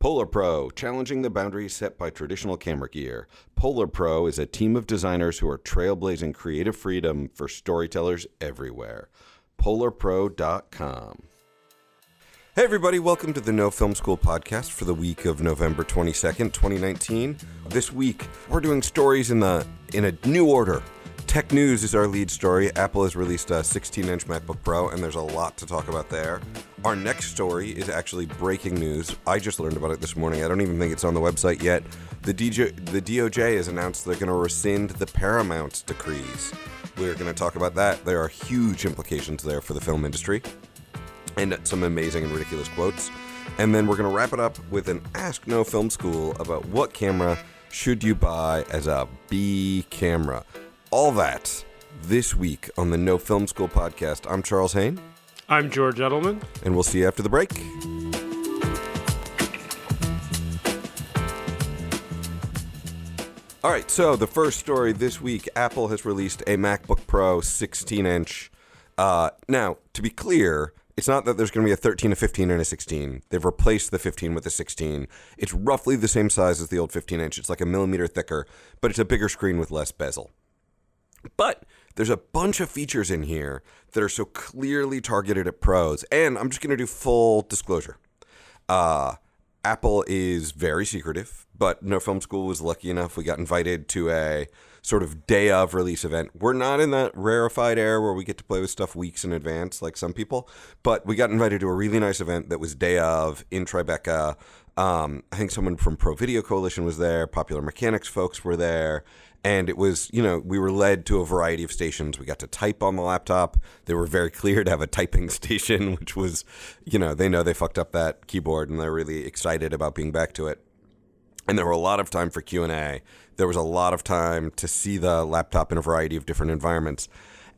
Polar Pro, challenging the boundaries set by traditional camera gear. Polar Pro is a team of designers who are trailblazing creative freedom for storytellers everywhere. PolarPro.com. Hey, everybody, welcome to the No Film School podcast for the week of November 22nd, 2019. This week, we're doing stories in, the, in a new order. Tech news is our lead story. Apple has released a 16 inch MacBook Pro, and there's a lot to talk about there. Our next story is actually breaking news. I just learned about it this morning. I don't even think it's on the website yet. The, DJ, the DOJ has announced they're going to rescind the Paramount decrees. We're going to talk about that. There are huge implications there for the film industry, and some amazing and ridiculous quotes. And then we're going to wrap it up with an Ask No Film School about what camera should you buy as a B camera. All that this week on the No Film School podcast. I'm Charles Haine. I'm George Edelman. And we'll see you after the break. All right, so the first story this week Apple has released a MacBook Pro 16 inch. Uh, now, to be clear, it's not that there's going to be a 13, a 15, and a 16. They've replaced the 15 with a 16. It's roughly the same size as the old 15 inch. It's like a millimeter thicker, but it's a bigger screen with less bezel. But there's a bunch of features in here that are so clearly targeted at pros. And I'm just going to do full disclosure. Uh, Apple is very secretive, but No Film School was lucky enough. We got invited to a sort of day of release event. We're not in that rarefied air where we get to play with stuff weeks in advance like some people, but we got invited to a really nice event that was day of in Tribeca. Um, I think someone from Pro Video Coalition was there, Popular Mechanics folks were there, and it was you know we were led to a variety of stations. We got to type on the laptop. They were very clear to have a typing station which was you know they know they fucked up that keyboard and they're really excited about being back to it. And there were a lot of time for q&a there was a lot of time to see the laptop in a variety of different environments.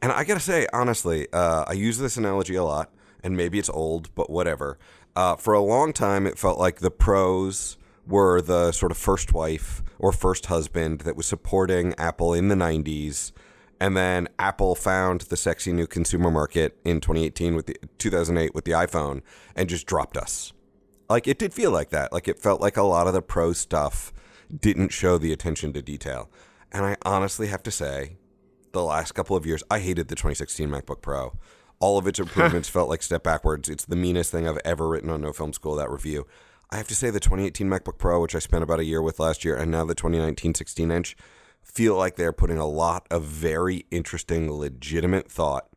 And i gotta say honestly uh, i use this analogy a lot and maybe it's old but whatever. Uh, for a long time it felt like the pros were the sort of first wife or first husband that was supporting Apple in the 90s. And then Apple found the sexy new consumer market in 2018 with the 2008 with the iPhone and just dropped us. Like it did feel like that. Like it felt like a lot of the pro stuff didn't show the attention to detail. And I honestly have to say, the last couple of years, I hated the 2016 MacBook Pro. All of its improvements felt like step backwards. It's the meanest thing I've ever written on No Film School. That review. I have to say the 2018 MacBook Pro, which I spent about a year with last year, and now the 2019 16 inch feel like they're putting a lot of very interesting, legitimate thought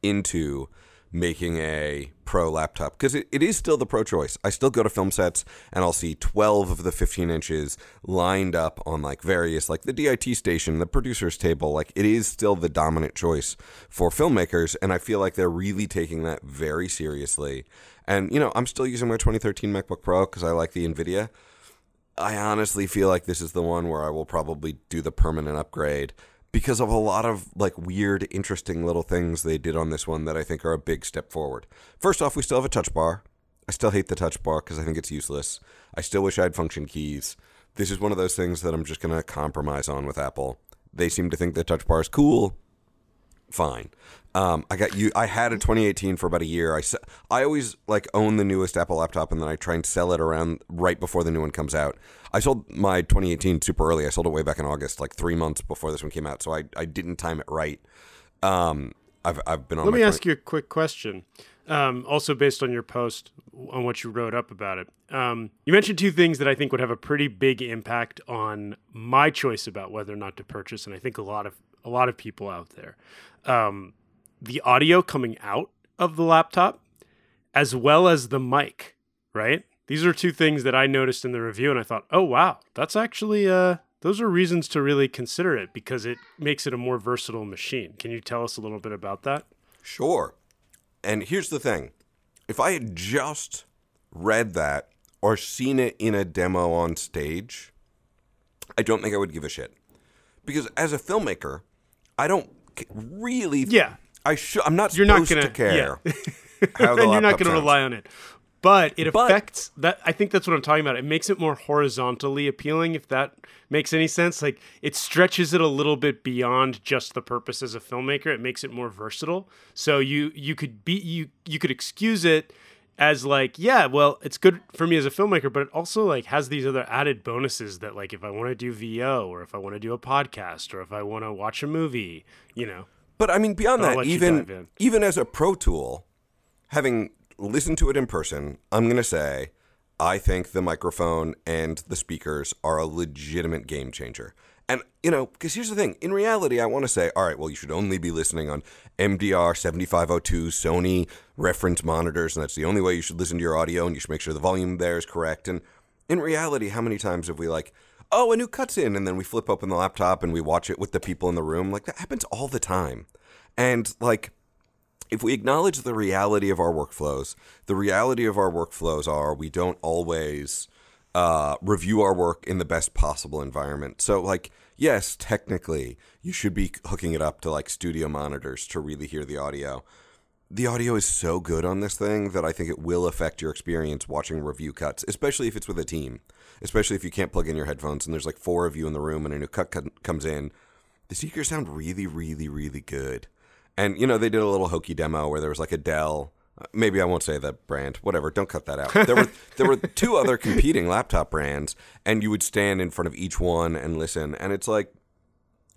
into making a pro laptop because it, it is still the pro choice. I still go to film sets and I'll see 12 of the 15 inches lined up on like various, like the DIT station, the producer's table. Like it is still the dominant choice for filmmakers. And I feel like they're really taking that very seriously. And, you know, I'm still using my 2013 MacBook Pro because I like the NVIDIA. I honestly feel like this is the one where I will probably do the permanent upgrade because of a lot of like weird, interesting little things they did on this one that I think are a big step forward. First off, we still have a touch bar. I still hate the touch bar because I think it's useless. I still wish I had function keys. This is one of those things that I'm just going to compromise on with Apple. They seem to think the touch bar is cool. Fine. Um, I got you. I had a 2018 for about a year. I I always like own the newest Apple laptop, and then I try and sell it around right before the new one comes out. I sold my 2018 super early. I sold it way back in August, like three months before this one came out. So I, I didn't time it right. Um, I've I've been on. Let me 20- ask you a quick question. Um, also based on your post on what you wrote up about it. Um, you mentioned two things that I think would have a pretty big impact on my choice about whether or not to purchase, and I think a lot of a lot of people out there. Um, the audio coming out of the laptop as well as the mic, right? These are two things that I noticed in the review and I thought, "Oh wow, that's actually uh those are reasons to really consider it because it makes it a more versatile machine." Can you tell us a little bit about that? Sure. And here's the thing. If I had just read that or seen it in a demo on stage, I don't think I would give a shit. Because as a filmmaker, I don't really Yeah. I should. I'm not You're supposed not gonna to care. Yeah. and you're not going to sounds. rely on it. But it But- affects that. I think that's what I'm talking about. It makes it more horizontally appealing, if that makes any sense. Like it stretches it a little bit beyond just the purpose as a filmmaker. It makes it more versatile. So you you could be you you could excuse it as like, yeah, well, it's good for me as a filmmaker, but it also like has these other added bonuses that like if I want to do VO or if I want to do a podcast or if I want to watch a movie, you know. But I mean, beyond that, even even as a pro tool, having listened to it in person, I'm going to say I think the microphone and the speakers are a legitimate game changer. And you know, because here's the thing: in reality, I want to say, all right, well, you should only be listening on MDR 7502 Sony reference monitors, and that's the only way you should listen to your audio, and you should make sure the volume there is correct. And in reality, how many times have we like, oh, a new cuts in, and then we flip open the laptop and we watch it with the people in the room? Like that happens all the time. And like, if we acknowledge the reality of our workflows, the reality of our workflows are we don't always uh, review our work in the best possible environment. So, like, yes, technically, you should be hooking it up to like studio monitors to really hear the audio. The audio is so good on this thing that I think it will affect your experience watching review cuts, especially if it's with a team. Especially if you can't plug in your headphones and there's like four of you in the room and a new cut co- comes in. The speakers sound really, really, really good. And you know, they did a little hokey demo where there was like a Dell. uh, Maybe I won't say that brand. Whatever. Don't cut that out. There were there were two other competing laptop brands, and you would stand in front of each one and listen. And it's like,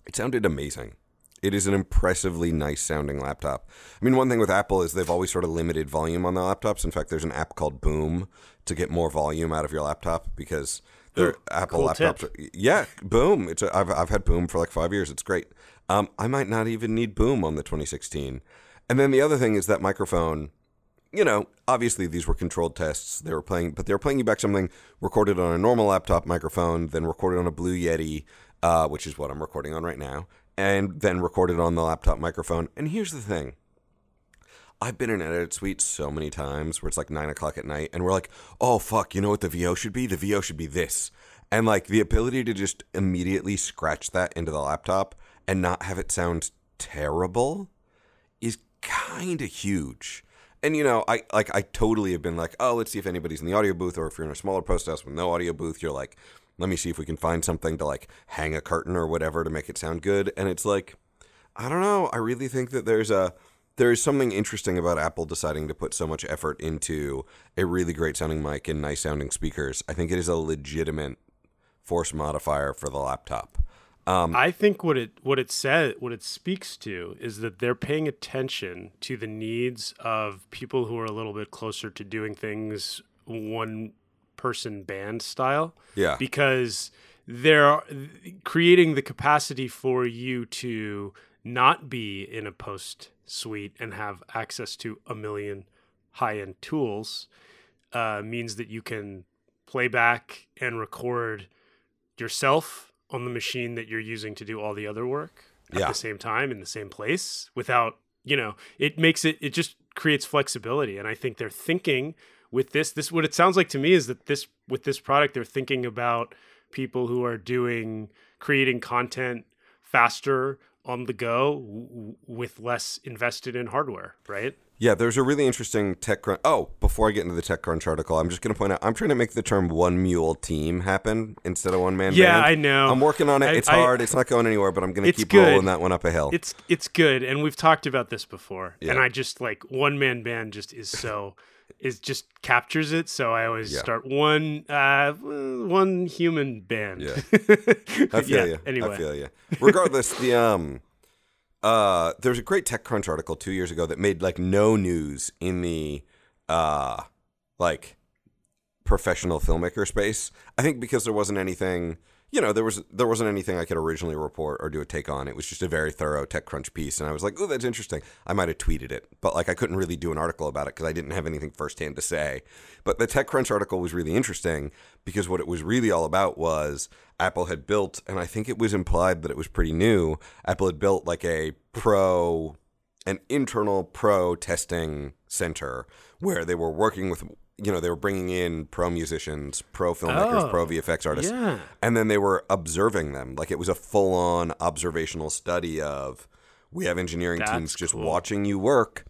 it sounded amazing. It is an impressively nice sounding laptop. I mean, one thing with Apple is they've always sort of limited volume on their laptops. In fact, there's an app called Boom to get more volume out of your laptop because their Apple cool laptops. Are, yeah, Boom. It's a, I've I've had Boom for like five years. It's great. Um, I might not even need Boom on the 2016. And then the other thing is that microphone. You know, obviously these were controlled tests. They were playing, but they were playing you back something recorded on a normal laptop microphone, then recorded on a Blue Yeti, uh, which is what I'm recording on right now, and then recorded on the laptop microphone. And here's the thing. I've been in Edit Suite so many times where it's like nine o'clock at night, and we're like, "Oh fuck, you know what the VO should be? The VO should be this." And like the ability to just immediately scratch that into the laptop and not have it sound terrible is kind of huge. And you know, I like I totally have been like, "Oh, let's see if anybody's in the audio booth," or if you're in a smaller post house with no audio booth, you're like, "Let me see if we can find something to like hang a curtain or whatever to make it sound good." And it's like, I don't know. I really think that there's a there is something interesting about Apple deciding to put so much effort into a really great sounding mic and nice sounding speakers. I think it is a legitimate force modifier for the laptop. Um, I think what it what it says what it speaks to is that they're paying attention to the needs of people who are a little bit closer to doing things one person band style. Yeah. Because they're creating the capacity for you to not be in a post suite and have access to a million high end tools uh, means that you can play back and record yourself on the machine that you're using to do all the other work at Yeah. the same time in the same place without you know it makes it it just creates flexibility and i think they're thinking with this this what it sounds like to me is that this with this product they're thinking about people who are doing creating content faster on the go w- with less invested in hardware right Yeah, there's a really interesting TechCrunch. Oh, before I get into the TechCrunch article, I'm just going to point out I'm trying to make the term one mule team happen instead of one man Yeah, band. I know. I'm working on it. I- it's I- hard. it's not going anywhere, but I'm going to keep good. rolling that one up a hill. it's it's good and we've talked about this before Yeah. and i just like one man band just is so is just captures it so i always Yeah. start one uh one human band Yeah. I feel yeah, you. anyway I feel you. Regardless, the um, uh, there was a great TechCrunch article two years ago that made like no news in the uh, like professional filmmaker space. I think because there wasn't anything, you know, there was there wasn't anything I could originally report or do a take on. It was just a very thorough TechCrunch piece, and I was like, "Oh, that's interesting." I might have tweeted it, but like I couldn't really do an article about it because I didn't have anything firsthand to say. But the TechCrunch article was really interesting because what it was really all about was Apple had built, and I think it was implied that it was pretty new. Apple had built like a pro an internal pro testing center where they were working with you know they were bringing in pro musicians pro filmmakers Oh, pro vfx artists yeah. and then they were observing them like it was a full-on observational study of we have engineering That's teams just cool. watching you work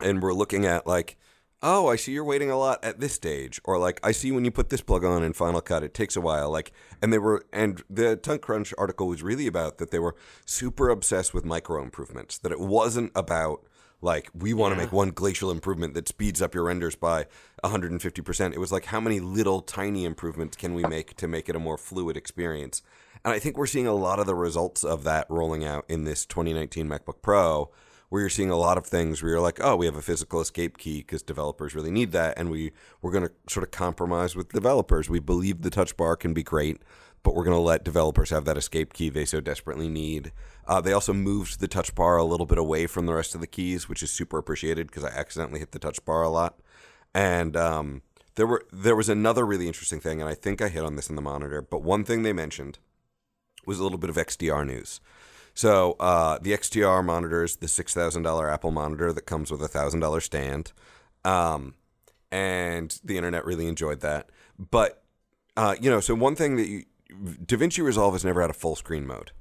and we're looking at like oh i see you're waiting a lot at this stage or like i see when you put this plug on in final cut it takes a while like and they were and the TechCrunch article was really about that they were super obsessed with micro improvements that it wasn't about Like we want to Yeah. make one glacial improvement that speeds up your renders by 150%. It was like how many little tiny improvements can we make to make it a more fluid experience? And I think we're seeing a lot of the results of that rolling out in this 2019 MacBook Pro where you're seeing a lot of things where you're like, oh, we have a physical escape key because developers really need that, and we we're going to sort of compromise with developers. We believe the touch bar can be great, but we're going to let developers have that escape key they so desperately need. Uh, they also moved the touch bar a little bit away from the rest of the keys, which is super appreciated because I accidentally hit the touch bar a lot. And um, there were there was another really interesting thing, and I think I hit on this in the monitor. But one thing they mentioned was a little bit of XDR news. So uh, the XDR monitor is the six thousand dollar Apple monitor that comes with a thousand dollar stand, um, and the internet really enjoyed that. But uh, you know, so one thing that you, DaVinci Resolve has never had a full screen mode,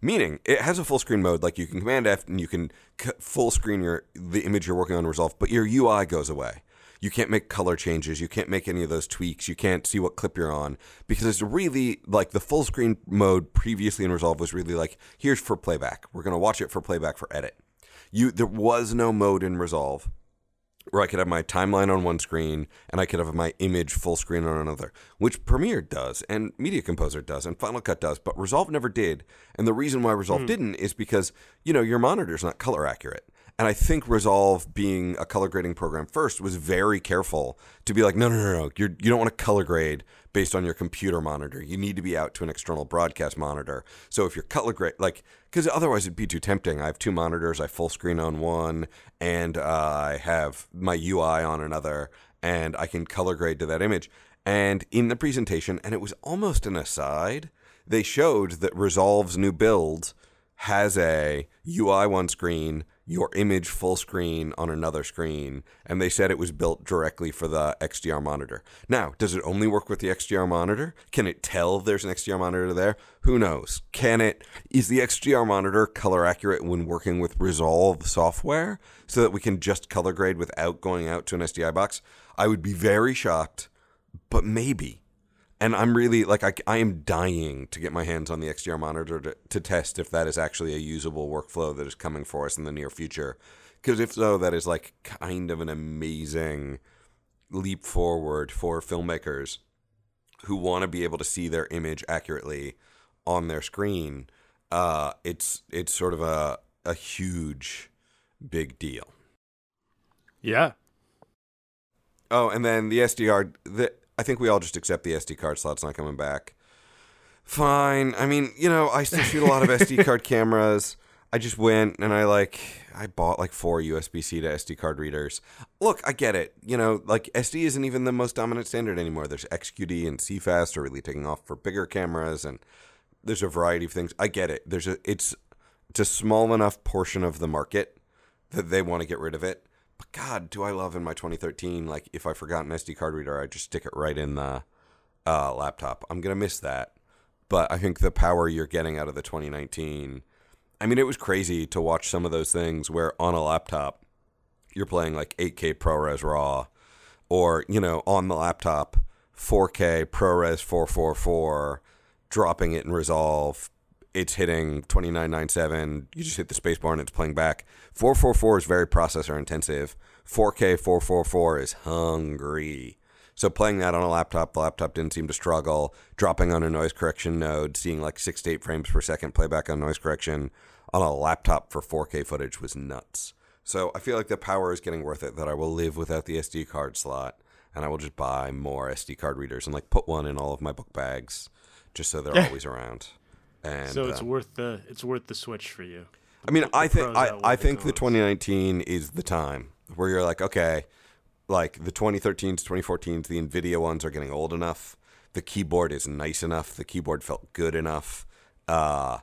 meaning it has a full screen mode. Like you can Command F and you can full screen your the image you're working on Resolve, but your UI goes away. You can't make color changes. You can't make any of those tweaks. You can't see what clip you're on because it's really like the full screen mode previously in Resolve was really like here's for playback. We're gonna watch it for playback for edit. You there was no mode in Resolve where I could have my timeline on one screen and I could have my image full screen on another, which Premiere does and Media Composer does and Final Cut does, but Resolve never did. And the reason why Resolve hmm. didn't is because, you know, your monitor's not color accurate. And I think Resolve, being a color grading program first, was very careful to be like, no, no, no, no, You're, you don't want to color grade based on your computer monitor. You need to be out to an external broadcast monitor. So if you're color grade, like, because otherwise it'd be too tempting. I have two monitors. I full screen on one, and uh, I have my UI on another, and I can color grade to that image. And in the presentation, and it was almost an aside, they showed that Resolve's new build has a UI one screen, your image full screen on another screen, and they said it was built directly for the XDR monitor. Now, does it only work with the XDR monitor? Can it tell there's an XDR monitor there? Who knows? Can it is the XDR monitor color accurate when working with Resolve software so that we can just color grade without going out to an SDI box? I would be very shocked, but maybe and I'm really like I, I am dying to get my hands on the XDR monitor to, to test if that is actually a usable workflow that is coming for us in the near future. Because if so, that is like kind of an amazing leap forward for filmmakers who want to be able to see their image accurately on their screen. Uh, it's it's sort of a a huge big deal. Yeah. Oh, and then the SDR. The, I think we all just accept the SD card slot's not coming back. Fine. I mean, you know, I still shoot a lot of SD card cameras. I just went and I like I bought like four USB C to SD card readers. Look, I get it. You know, like SD isn't even the most dominant standard anymore. There's XQD and CFast are really taking off for bigger cameras, and there's a variety of things. I get it. There's a it's it's a small enough portion of the market that they want to get rid of it. But God, do I love in my 2013? Like, if I forgot an SD card reader, I just stick it right in the uh, laptop. I'm gonna miss that. But I think the power you're getting out of the 2019. I mean, it was crazy to watch some of those things where on a laptop you're playing like 8K ProRes RAW, or you know, on the laptop 4K ProRes 444, dropping it in Resolve. It's hitting 2997. You just hit the spacebar and it's playing back. 444 is very processor intensive. 4K 444 is hungry. So playing that on a laptop, the laptop didn't seem to struggle. Dropping on a noise correction node, seeing like six to eight frames per second playback on noise correction on a laptop for 4K footage was nuts. So I feel like the power is getting worth it. That I will live without the SD card slot, and I will just buy more SD card readers and like put one in all of my book bags, just so they're always around. And so it's uh, worth the it's worth the switch for you. I mean, I think I, I the think the 2019 is the time where you're like, okay, like the 2013s, 2014s, the Nvidia ones are getting old enough. The keyboard is nice enough. The keyboard felt good enough. Uh,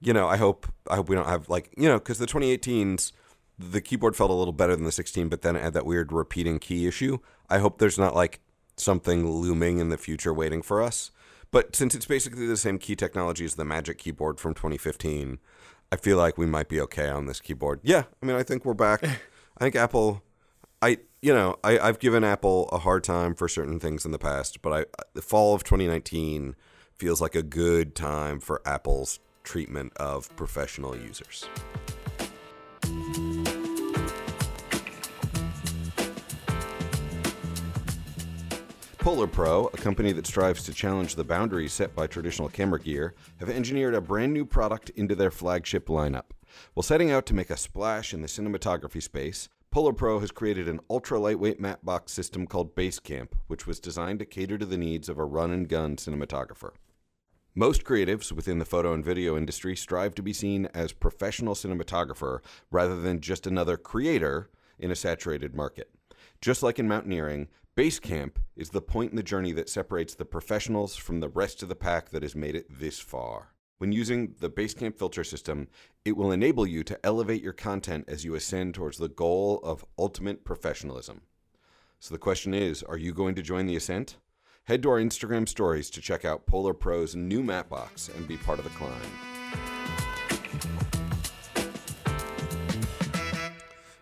you know, I hope I hope we don't have like you know because the 2018s, the keyboard felt a little better than the 16, but then it had that weird repeating key issue. I hope there's not like something looming in the future waiting for us. But since it's basically the same key technology as the Magic keyboard from 2015, I feel like we might be okay on this keyboard. Yeah, I mean, I think we're back. I think Apple, I you know, I, I've given Apple a hard time for certain things in the past, but I uh, the fall of 2019 feels like a good time for Apple's treatment of professional users. Polar Pro, a company that strives to challenge the boundaries set by traditional camera gear, have engineered a brand new product into their flagship lineup. While setting out to make a splash in the cinematography space, Polar Pro has created an ultra lightweight matte box system called Basecamp, which was designed to cater to the needs of a run and gun cinematographer. Most creatives within the photo and video industry strive to be seen as professional cinematographer rather than just another creator in a saturated market. Just like in mountaineering, Basecamp is the point in the journey that separates the professionals from the rest of the pack that has made it this far. When using the Basecamp filter system, it will enable you to elevate your content as you ascend towards the goal of ultimate professionalism. So the question is are you going to join the ascent? Head to our Instagram stories to check out Polar Pro's new matte box and be part of the climb.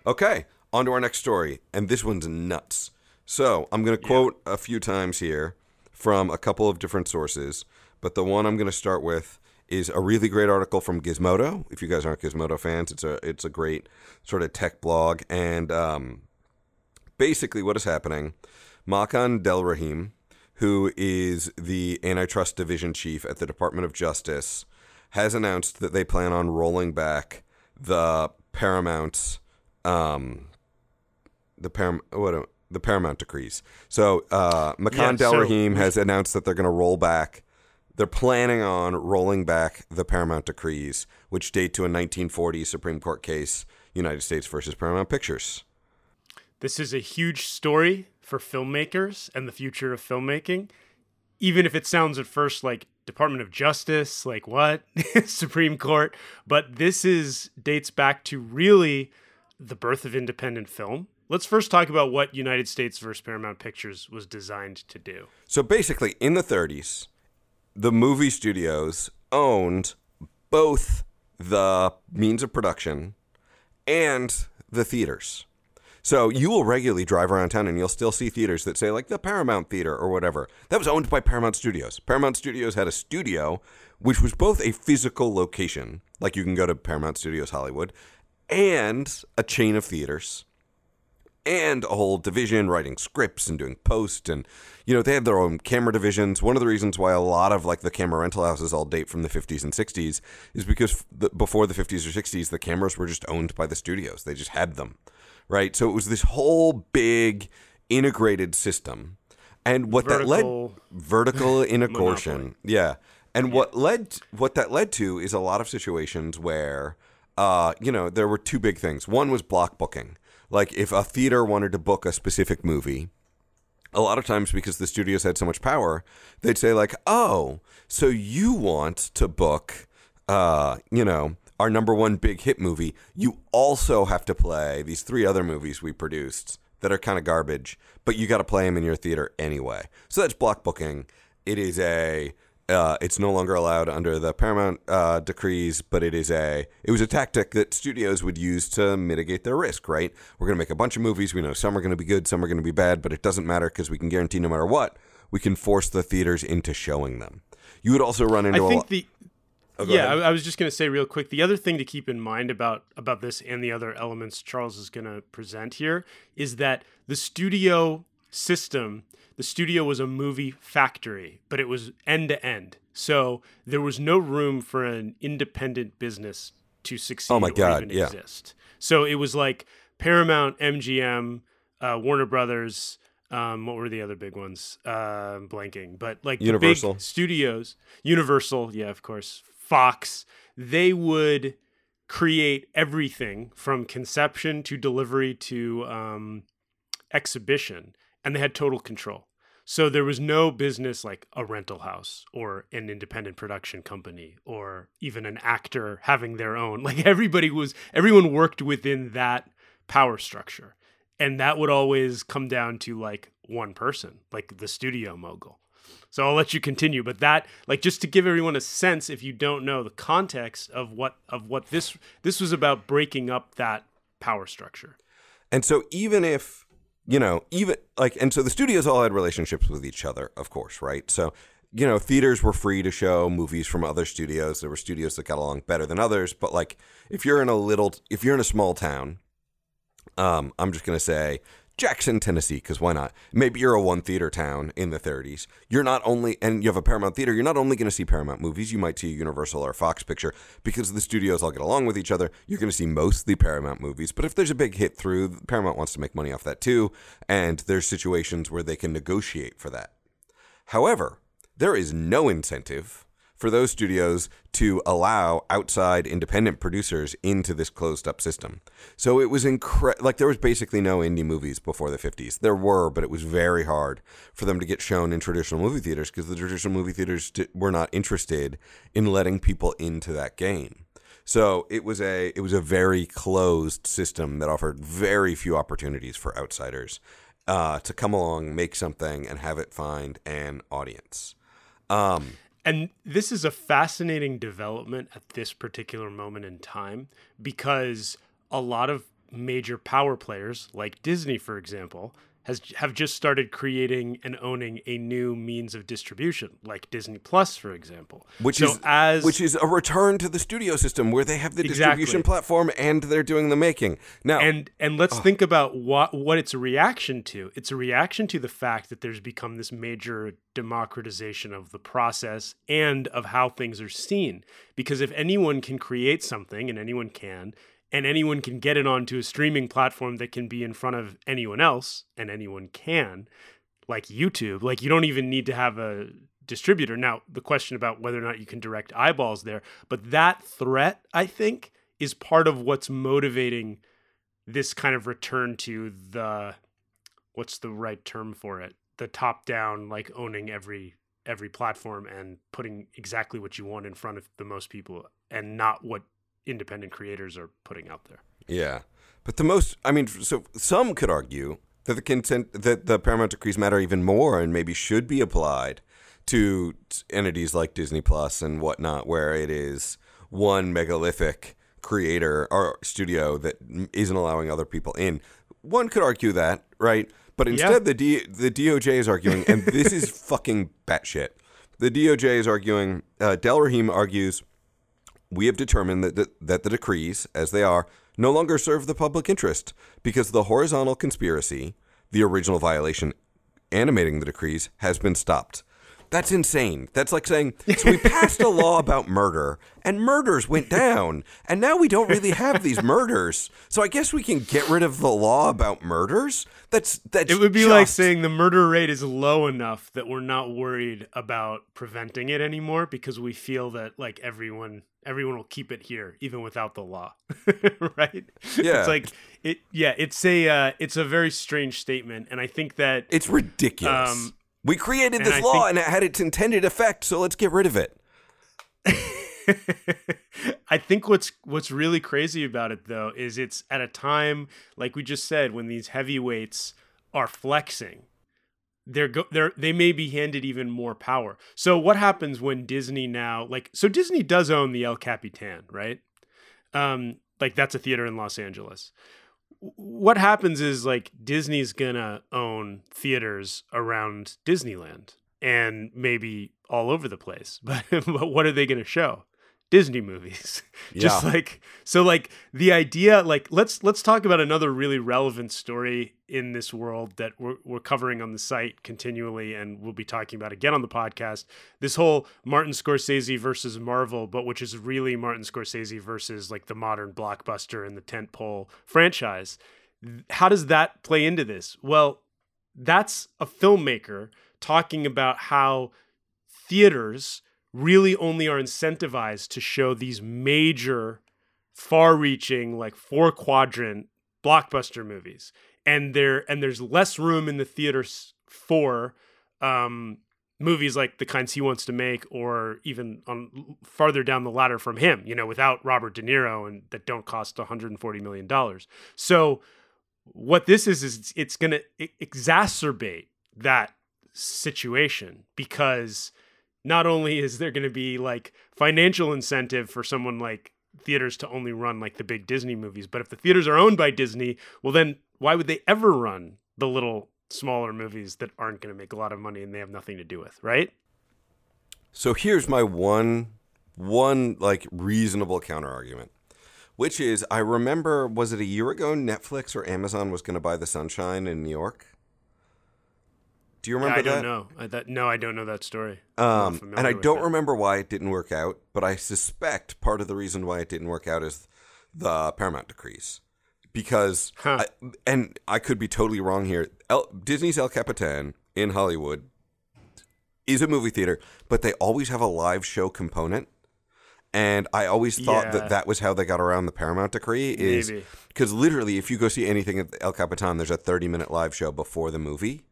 Okay, on to our next story, and this one's nuts. So I'm going to quote a few times here from a couple of different sources, but the one I'm going to start with is a really great article from Gizmodo. If you guys aren't Gizmodo fans, it's a it's a great sort of tech blog, and um, basically what is happening, Makan Delrahim, who is the antitrust division chief at the Department of Justice, has announced that they plan on rolling back the Paramount, um, the Param what the Paramount decrees. So uh, Makan Yeah, so- Delrahim has announced that they're going to roll back. They're planning on rolling back the Paramount decrees, which date to a 1940 Supreme Court case, United States versus Paramount Pictures. This is a huge story for filmmakers and the future of filmmaking. Even if it sounds at first like Department of Justice, like what? Supreme Court, but this is dates back to really the birth of independent film. Let's first talk about what United States versus Paramount Pictures was designed to do. So basically, in the 30s, the movie studios owned both the means of production and the theaters. So you will regularly drive around town and you'll still see theaters that say like the Paramount Theater or whatever. That was owned by Paramount Studios. Paramount Studios had a studio which was both a physical location, like you can go to Paramount Studios Hollywood, and a chain of theaters and a whole division writing scripts and doing post and you know they had their own camera divisions. One of the reasons why a lot of like the camera rental houses all date from the 50s and 60s is because the, before the 50s or 60s the cameras were just owned by the studios. They just had them right? So it was this whole big integrated system. And what that led Vertical vertical integration yeah. And what led what that led to is a lot of situations where uh, you know there were two big things. One was block booking like if a theater wanted to book a specific movie a lot of times because the studios had so much power they'd say like oh so you want to book uh, you know our number one big hit movie. You also have to play these three other movies we produced that are kind of garbage but you got to play them in your theater anyway. So that's block booking. It is a uh, it's no longer allowed under the Paramount uh, decrees, but it is a it was a tactic that studios would use to mitigate their risk. Right, we're going to make a bunch of movies. We know some are going to be good, some are going to be bad, but it doesn't matter because we can guarantee no matter what, we can force the theaters into showing them. You would also run into I a think lot. the Oh, yeah, ahead. I was just going to say real quick. The other thing to keep in mind about about this and the other elements Charles is going to present here is that the studio system, the studio was a movie factory, but it was end to end. So there was no room for an independent business to succeed Oh my or God, even yeah. exist. So it was like Paramount, MGM, uh, Warner Brothers. Um, what were the other big ones? Uh, blanking, but like the Universal. big studios, Universal, yeah, of course, Fox. They would create everything from conception to delivery to um, exhibition, and they had total control. So there was no business like a rental house or an independent production company or even an actor having their own. Like everybody was, everyone worked within that power structure. And that would always come down to like one person, like the studio mogul. So I'll let you continue, but that like just to give everyone a sense if you don't know the context of what of what this this was about breaking up that power structure. And so even if you know, even like, and so the studios all had relationships with each other, of course, right? So you know, theaters were free to show movies from other studios. There were studios that got along better than others, but like if you're in a little, if you're in a small town, um, I'm just gonna say Jackson, Tennessee, because why not? Maybe you're a one theater town in the 30s. You're not only, and you have a Paramount theater, you're not only going to see Paramount movies, you might see a Universal or Fox picture because the studios all get along with each other. You're going to see mostly Paramount movies. But if there's a big hit through, Paramount wants to make money off that too. And there's situations where they can negotiate for that. However, there is no incentive for those studios to allow outside independent producers into this closed up system. So it was incredible. Like there was basically no indie movies before the 50s. There were, but it was very hard for them to get shown in traditional movie theaters because the traditional movie theaters were not interested in letting people into that game. So it was a it was a very closed system that offered very few opportunities for outsiders uh, to come along, make something, and have it find an audience. Um, and this is a fascinating development at this particular moment in time because a lot of major power players, like Disney, for example, has have just started creating and owning a new means of distribution, like Disney Plus, for example. Which so is as which is a return to the studio system where they have the exactly. distribution platform and they're doing the making. Now and and let's oh. think about what what it's a reaction to. It's a reaction to the fact that there's become this major democratization of the process and of how things are seen. Because if anyone can create something, and anyone can, and anyone can get it onto a streaming platform that can be in front of anyone else and anyone can like YouTube. Like you don't even need to have a distributor. Now the question about whether or not you can direct eyeballs there but that threat I think is part of what's motivating this kind of return to the what's the right term for it? The top down like owning every every platform and putting exactly what you want in front of the most people and not what independent creators are putting out there. Yeah, but the most, I mean, so some could argue that the consent that the Paramount decrees matter even more and maybe should be applied to entities like Disney Plus and whatnot, where it is one megalithic creator or studio that isn't allowing other people in. One could argue that, right? But instead, yeah. the D, the DOJ is arguing, and this is fucking batshit. The DOJ is arguing. Uh, Delrahim argues we have determined that the, that the decrees, as they are, no longer serve the public interest because the horizontal conspiracy, the original violation animating the decrees, has been stopped. That's insane. That's like saying, so we passed a law about murder, and murders went down, and now we don't really have these murders. So I guess we can get rid of the law about murders. That's that's. It would be just... like saying the murder rate is low enough that we're not worried about preventing it anymore because we feel that like everyone everyone will keep it here even without the law right? Yeah. It's like it yeah it's a uh, it's a very strange statement and i think that it's ridiculous. um, we created this law think, and it had its intended effect so let's get rid of it. I think what's what's really crazy about it though is it's at a time like we just said when these heavyweights are flexing they're go- they're they may be handed even more power. So what happens when Disney now like so Disney does own the El Capitan, right? Um like that's a theater in Los Angeles. What happens is like Disney's going to own theaters around Disneyland and maybe all over the place. But but what are they going to show? Disney movies. Yeah. Just like so like the idea like let's let's talk about another really relevant story in this world that we're we're covering on the site continually and we'll be talking about again on the podcast. This whole Martin Scorsese versus Marvel, but which is really Martin Scorsese versus like the modern blockbuster and the tentpole franchise. How does that play into this? Well, that's a filmmaker talking about how theaters really only are incentivized to show these major, far reaching, like four quadrant blockbuster movies. And there and there's less room in the theaters for um, movies like the kinds he wants to make, or even on farther down the ladder from him, you know, without Robert De Niro and that don't cost 140 million dollars. So what this is is it's going to exacerbate that situation because not only is there going to be like financial incentive for someone like theaters to only run like the big Disney movies, but if the theaters are owned by Disney, well then why would they ever run the little smaller movies that aren't going to make a lot of money and they have nothing to do with, right? So here's my one one like reasonable counter argument. which is I remember was it a year ago Netflix or Amazon was going to buy The Sunshine in New York? Do you remember that? I don't that? know. I, that, no, I don't know that story. Um, and I don't it. remember why it didn't work out, but I suspect part of the reason why it didn't work out is the Paramount decrees. Because, Huh. I, and I could be totally wrong here. El, Disney's El Capitan in Hollywood is a movie theater, but they always have a live show component. And I always thought Yeah. that that was how they got around the Paramount decree. Is because literally, if you go see anything at El Capitan, there's a 30 minute live show before the movie.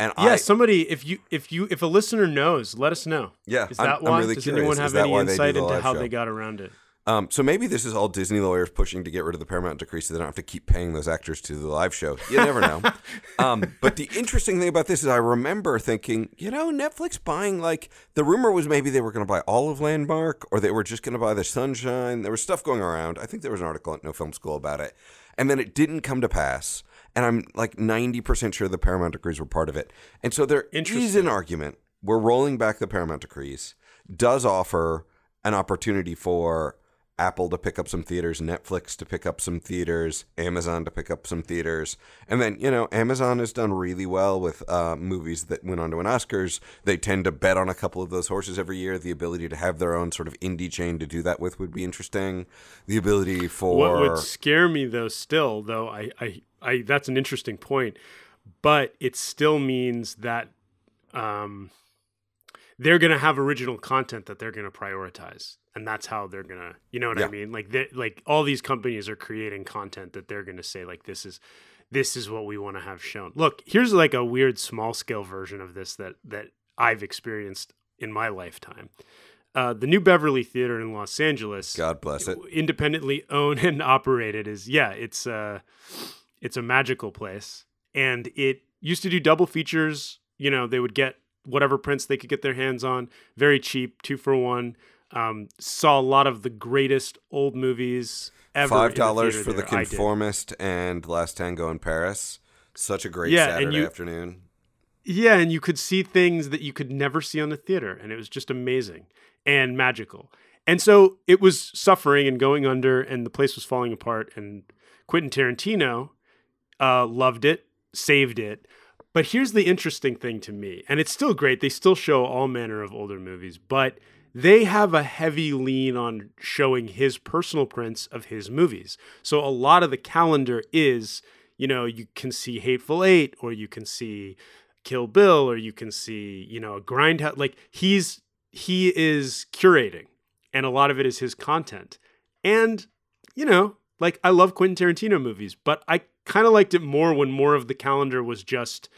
And Yeah, I, somebody, if you, if you, if a listener knows, let us know. Yeah, is I'm- that I'm why? really Does curious. anyone have that any why they do insight into how show? they got around it? Um, so maybe this is all Disney lawyers pushing to get rid of the Paramount decree so they don't have to keep paying those actors to the live show. You never know. um, but the interesting thing about this is I remember thinking, you know, Netflix buying like the rumor was maybe they were going to buy all of Landmark or they were just going to buy the Sunshine. There was stuff going around. I think there was an article at No Film School about it. And then it didn't come to pass. And I'm like 90% sure the Paramount decrees were part of it. And so there is an argument where rolling back the Paramount decrees does offer an opportunity for Apple to pick up some theaters, Netflix to pick up some theaters, Amazon to pick up some theaters. And then, you know, Amazon has done really well with uh, movies that went on to an Oscars. They tend to bet on a couple of those horses every year. The ability to have their own sort of indie chain to do that with would be interesting. The ability for. What would scare me though, still though, I, I, I, that's an interesting point, but it still means that um, they're going to have original content that they're going to prioritize, and that's how they're going to, you know what Yeah. I mean? Like, they like all these companies are creating content that they're going to say like this is. This is what we want to have shown. Look, here's like a weird small scale version of this that that I've experienced in my lifetime. Uh, the New Beverly Theater in Los Angeles God bless it. independently owned and operated is yeah it's a it's a magical place and it used to do double features you know they would get whatever prints they could get their hands on very cheap two for one um, saw a lot of the greatest old movies ever Five dollars theater for the there. Did. Conformist and Last Tango in Paris. Such a great Yeah, and Saturday you- afternoon. Yeah, and you could see things that you could never see on the theater, and it was just amazing and magical. And so it was suffering and going under, and the place was falling apart. And Quentin Tarantino uh, loved it, saved it. But here's the interesting thing to me, and it's still great. They still show all manner of older movies, but they have a heavy lean on showing his personal prints of his movies. So a lot of the calendar is, you know, you can see Hateful Eight, or you can see Kill Bill, or you can see, you know, Grindhouse. Like he's he is curating, and a lot of it is his content. And you know, like I love Quentin Tarantino movies, but I kind of liked it more when more of the calendar was just,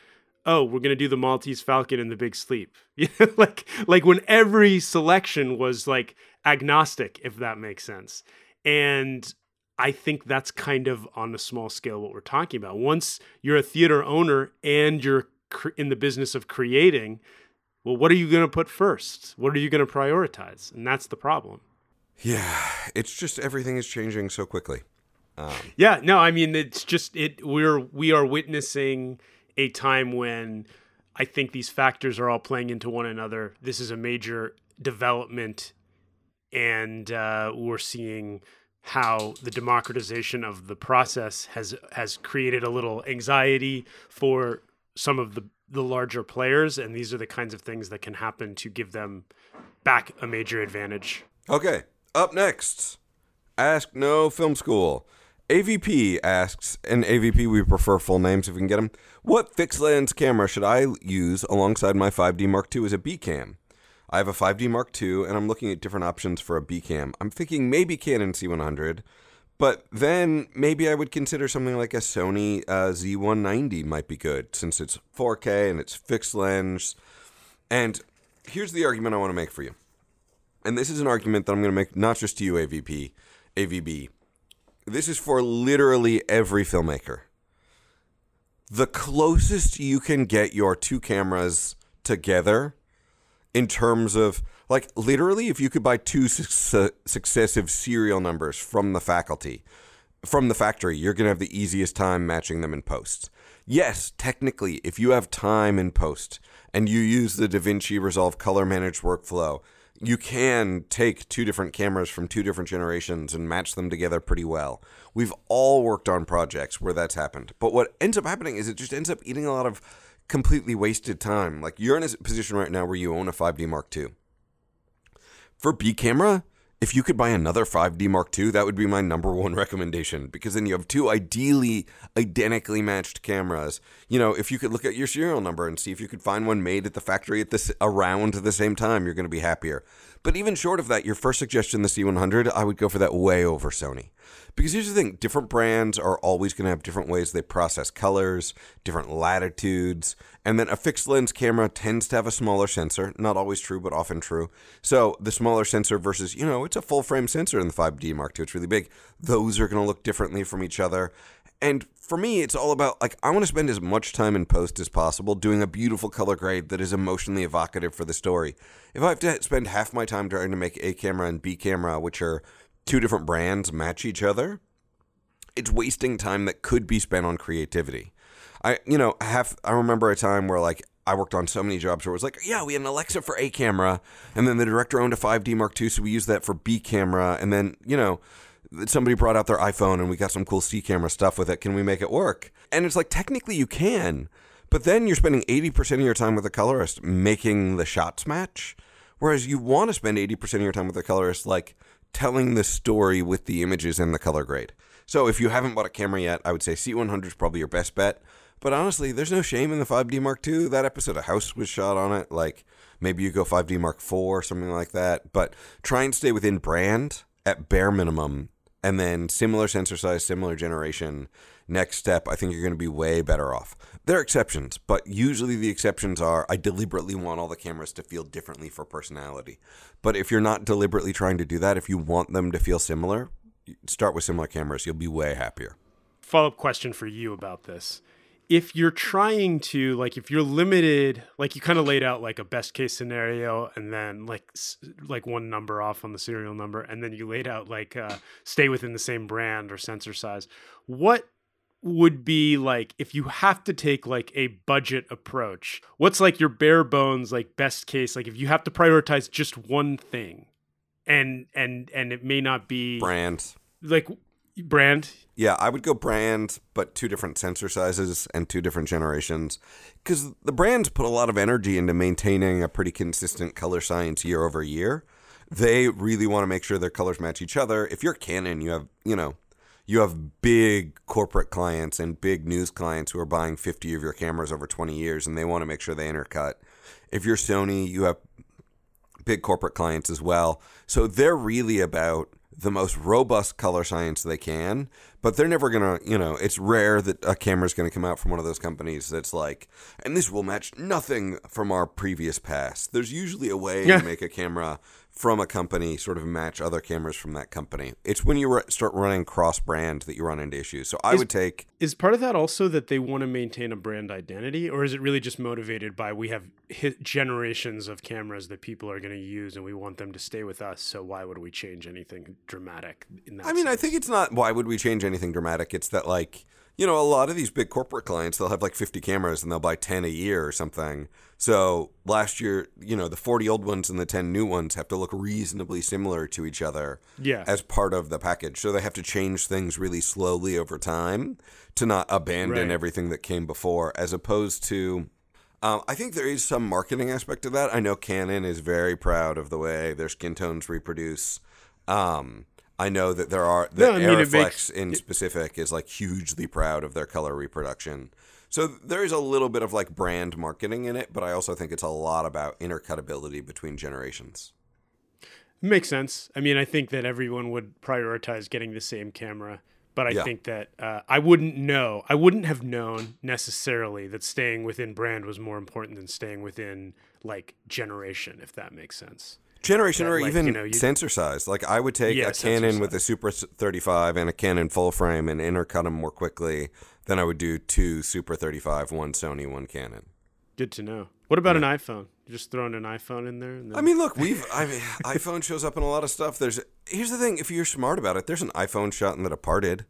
oh, we're gonna do the Maltese Falcon and the Big Sleep. Like like when every selection was like agnostic, if that makes sense. And I think that's kind of on a small scale what we're talking about. Once you're a theater owner and you're in the business of creating, well, what are you going to put first? What are you going to prioritize? And that's the problem. Yeah, it's just everything is changing so quickly. Um, Yeah, no, I mean it's just it we're we are witnessing a time when I think these factors are all playing into one another. This is a major development and uh, we're seeing how the democratization of the process has has created a little anxiety for some of the the larger players and these are the kinds of things that can happen to give them back a major advantage. Okay, up next, Ask No Film School. AVP asks, and AVP we prefer full names if we can get them. What fixed lens camera should I use alongside my 5D Mark II as a B cam? I have a 5D Mark II, and I'm looking at different options for a B cam. I'm thinking maybe Canon C100, but then maybe I would consider something like a Sony uh, Z190 might be good since it's 4K and it's fixed lens. And here's the argument I want to make for you and this is an argument that I'm going to make not just to you, AVP, AVB. This is for literally every filmmaker. The closest you can get your two cameras together in terms of, like, literally, if you could buy two su- successive serial numbers from the faculty, from the factory, you're going to have the easiest time matching them in post. Yes, technically, if you have time in post and you use the DaVinci Resolve color managed workflow, you can take two different cameras from two different generations and match them together pretty well. We've all worked on projects where that's happened. But what ends up happening is it just ends up eating a lot of completely wasted time. Like you're in a position right now where you own a 5D Mark II. For B camera, if you could buy another 5D Mark II, that would be my number one recommendation because then you have two ideally identically matched cameras. You know, if you could look at your serial number and see if you could find one made at the factory at this around the same time, you're going to be happier. But even short of that, your first suggestion, the C100, I would go for that way over Sony. Because here's the thing different brands are always going to have different ways they process colors, different latitudes, and then a fixed lens camera tends to have a smaller sensor. Not always true, but often true. So the smaller sensor versus, you know, it's a full frame sensor in the 5D Mark II. It's really big. Those are going to look differently from each other. And for me, it's all about like, I want to spend as much time in post as possible doing a beautiful color grade that is emotionally evocative for the story. If I have to spend half my time trying to make A camera and B camera, which are two different brands, match each other, it's wasting time that could be spent on creativity. I, you know, have I remember a time where like I worked on so many jobs where it was like, yeah, we had an Alexa for A camera, and then the director owned a 5D Mark II, so we used that for B camera, and then you know, somebody brought out their iPhone and we got some cool C camera stuff with it. Can we make it work? And it's like technically you can, but then you're spending 80% of your time with the colorist making the shots match, whereas you want to spend 80% of your time with the colorist like telling the story with the images and the color grade. So if you haven't bought a camera yet, I would say C100 is probably your best bet. But honestly, there's no shame in the 5D Mark II. That episode of House was shot on it. Like maybe you go 5D Mark IV or something like that. But try and stay within brand at bare minimum. And then similar sensor size, similar generation. Next step, I think you're going to be way better off. There are exceptions, but usually the exceptions are I deliberately want all the cameras to feel differently for personality. But if you're not deliberately trying to do that, if you want them to feel similar, start with similar cameras. You'll be way happier. Follow up question for you about this if you're trying to like if you're limited like you kind of laid out like a best case scenario and then like like one number off on the serial number and then you laid out like uh, stay within the same brand or sensor size what would be like if you have to take like a budget approach what's like your bare bones like best case like if you have to prioritize just one thing and and and it may not be brand like brand yeah, I would go brand, but two different sensor sizes and two different generations. Because the brands put a lot of energy into maintaining a pretty consistent color science year over year. They really want to make sure their colors match each other. If you're Canon, you have, you know, you have big corporate clients and big news clients who are buying 50 of your cameras over 20 years and they want to make sure they intercut. If you're Sony, you have big corporate clients as well. So they're really about the most robust color science they can, but they're never to, you know, it's rare that a camera is going to come out from one of those companies that's like, and this will match nothing from our previous past. There's usually a way yeah. to make a camera from a company sort of match other cameras from that company. It's when you start running cross brand that you run into issues. So I is, would take. Is part of that also that they want to maintain a brand identity, or is it really just motivated by we have generations of cameras that people are going to use and we want them to stay with us? So why would we change anything dramatic in that? I mean, sense? I think it's not why would we change anything dramatic. It's that like you know, a lot of these big corporate clients, they'll have like 50 cameras and they'll buy 10 a year or something. So last year, you know, the 40 old ones and the 10 new ones have to look reasonably similar to each other yeah. as part of the package. So they have to change things really slowly over time to not abandon right. everything that came before, as opposed to. Um, I think there is some marketing aspect to that. I know Canon is very proud of the way their skin tones reproduce. Um, I know that there are that no, I mean, Arriflex makes, in specific is like hugely proud of their color reproduction. So there is a little bit of like brand marketing in it, but I also think it's a lot about intercutability between generations. Makes sense. I mean, I think that everyone would prioritize getting the same camera, but I yeah. think that uh, I wouldn't know. I wouldn't have known necessarily that staying within brand was more important than staying within like generation, if that makes sense generation or like, even you know, sensor size. Like I would take yeah, a Canon with a Super 35 and a Canon full frame and intercut them more quickly than I would do two Super 35, one Sony, one Canon. Good to know. What about yeah. an iPhone? just throwing an iPhone in there. Then... I mean, look, we've. I mean, iPhone shows up in a lot of stuff. There's. Here's the thing: if you're smart about it, there's an iPhone shot in The Departed.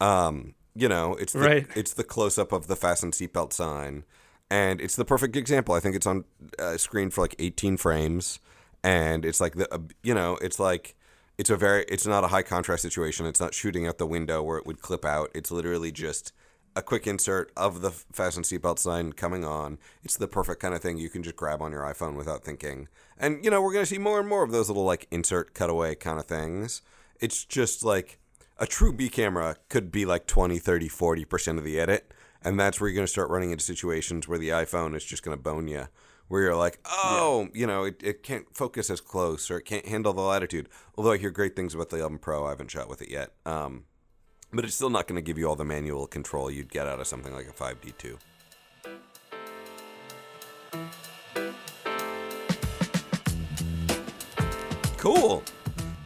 Um, you know, it's the, right. It's the close up of the fasten seatbelt sign, and it's the perfect example. I think it's on uh, screen for like 18 frames and it's like the you know it's like it's a very it's not a high contrast situation. It's not shooting out the window where it would clip out. It's literally just a quick insert of the fasten seatbelt sign coming on. It's the perfect kind of thing you can just grab on your iPhone without thinking. And you know, we're going to see more and more of those little like insert cutaway kind of things. It's just like a true B camera could be like 20, 30, 40% of the edit. And that's where you're going to start running into situations where the iPhone is just going to bone you where you're like, oh, yeah. you know, it, it can't focus as close or it can't handle the latitude. Although I hear great things about the 11 Pro, I haven't shot with it yet. Um, but it's still not going to give you all the manual control you'd get out of something like a 5D2. Cool.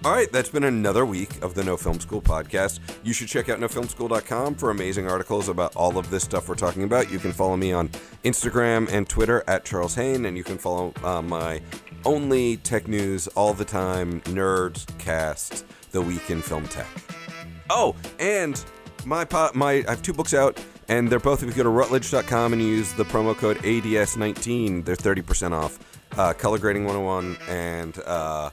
All right, that's been another week of the No Film School podcast. You should check out nofilmschool.com for amazing articles about all of this stuff we're talking about. You can follow me on Instagram and Twitter at Charles Haine, and you can follow uh, my only tech news all the time nerd cast, The Week in Film Tech. Oh, and my po- my I have two books out, and they're both if you go to Routledge.com and use the promo code ADS19, they're 30% off. Uh, Color Grading 101 and uh,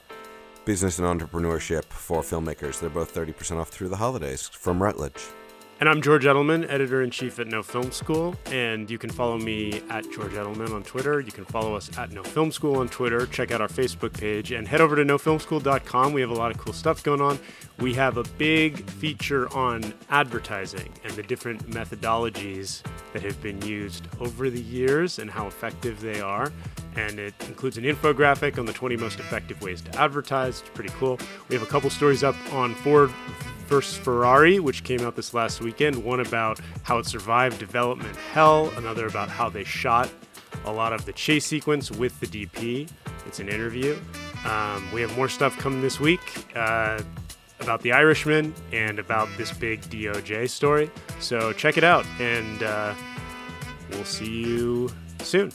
business and entrepreneurship for filmmakers. They're both 30% off through the holidays from Routledge. And I'm George Edelman, editor in chief at No Film School. And you can follow me at George Edelman on Twitter. You can follow us at No Film School on Twitter. Check out our Facebook page and head over to nofilmschool.com. We have a lot of cool stuff going on. We have a big feature on advertising and the different methodologies that have been used over the years and how effective they are and it includes an infographic on the 20 most effective ways to advertise. It's pretty cool. We have a couple stories up on Ford versus Ferrari, which came out this last weekend. One about how it survived development hell, another about how they shot a lot of the chase sequence with the DP. It's an interview. Um, we have more stuff coming this week uh, about the Irishman and about this big DOJ story. So check it out, and uh, we'll see you soon.